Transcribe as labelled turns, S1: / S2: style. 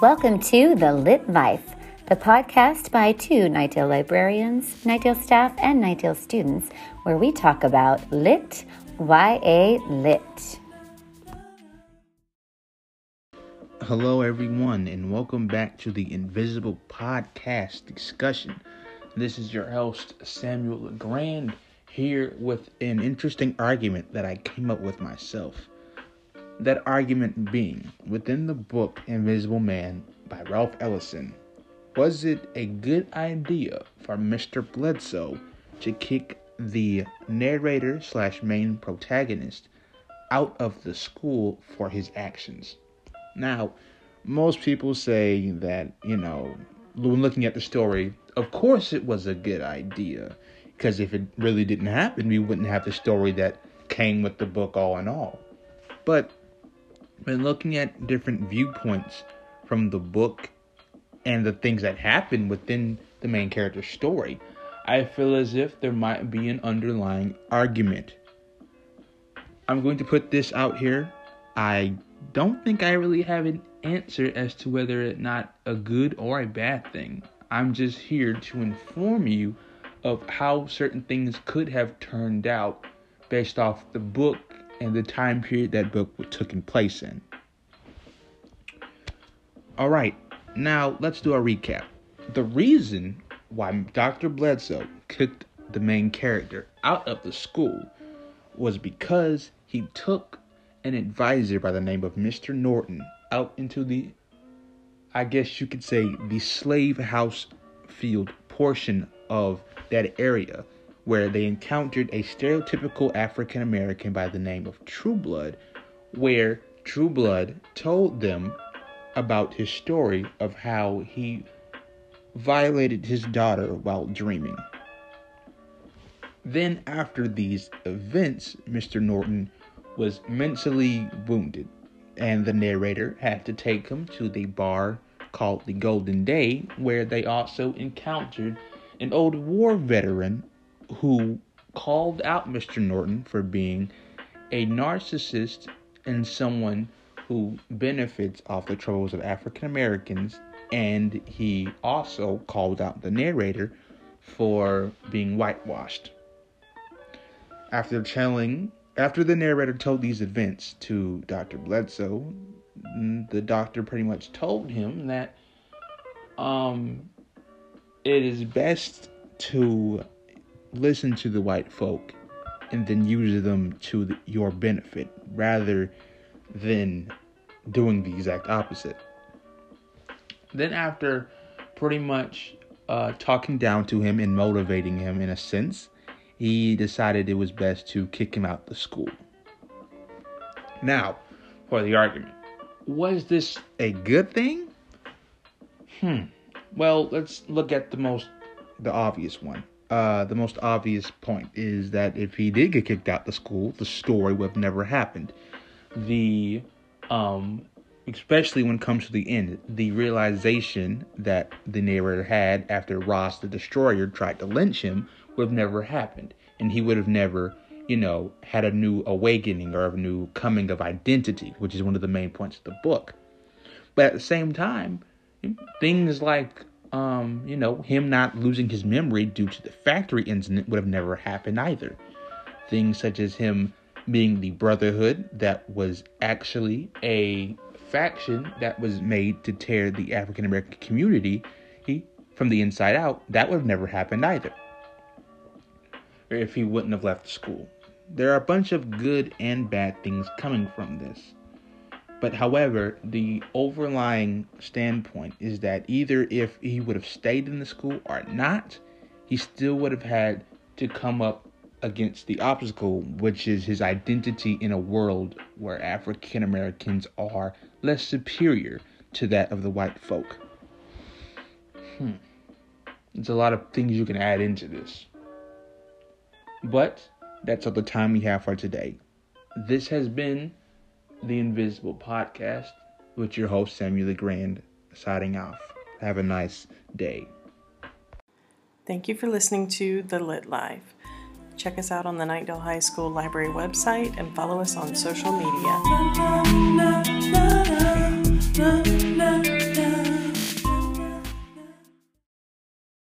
S1: Welcome to The Lit Life, the podcast by two Knightdale librarians, Knightdale staff, and Knightdale students, where we talk about lit, YA lit.
S2: Hello, everyone, and welcome back to the Invisible Podcast discussion. This is your host, Samuel LeGrand, here with an interesting argument that I came up with myself. That argument being, within the book Invisible Man by Ralph Ellison, was it a good idea for Mr. Bledsoe to kick the narrator slash main protagonist out of the school for his actions? Now, most people say that, you know, when looking at the story, of course it was a good idea. Because if it really didn't happen, we wouldn't have the story that came with the book all in all. But when looking at different viewpoints from the book and the things that happen within the main character's story, I feel as if there might be an underlying argument. I'm going to put this out here. I don't think I really have an answer as to whether it's not a good or a bad thing. I'm just here to inform you of how certain things could have turned out based off the book and the time period that book took in place in. All right, now let's do a recap. The reason why Dr. Bledsoe kicked the main character out of the school was because he took an advisor by the name of Mr. Norton out into the, I guess you could say, the slave house field portion of that area where they encountered a stereotypical African American by the name of Trueblood, where Trueblood told them about his story of how he violated his daughter while dreaming. Then, after these events, Mr. Norton was mentally wounded, and the narrator had to take him to the bar called the Golden Day, where they also encountered an old war veteran who called out Mr. Norton for being a narcissist and someone who benefits off the troubles of African Americans, and he also called out the narrator for being whitewashed. After telling, after the narrator told these events to Dr. Bledsoe, the doctor pretty much told him that um, it is best to listen to the white folk and then use them to the, your benefit rather than doing the exact opposite. Then, after pretty much uh, talking down to him and motivating him in a sense, he decided it was best to kick him out the school. Now, for the argument. Was this a good thing? Hmm. Well, let's look at the most the obvious one. Uh, the most obvious point is that if he did get kicked out the school, the story would have never happened. The um especially when it comes to the end, the realization that the narrator had after Ras the Destroyer tried to lynch him would have never happened. And he would have never, you know, had a new awakening or a new coming of identity, which is one of the main points of the book. But at the same time, things like um, you know, him not losing his memory due to the factory incident would have never happened either. Things such as him being the Brotherhood that was actually a faction that was made to tear the African American community he, from the inside out, that would have never happened either. Or if he wouldn't have left school. There are a bunch of good and bad things coming from this. But however, the overlying standpoint is that either if he would have stayed in the school or not, he still would have had to come up against the obstacle, which is his identity in a world where African Americans are less superior to that of the white folk. Hmm. There's a lot of things you can add into this. But that's all the time we have for today. This has been the Invisible Podcast with your host, Samuel LeGrand, signing off. Have a nice day.
S3: Thank you for listening to The Lit Live. Check us out on the Knightdale High School Library website and follow us on social media.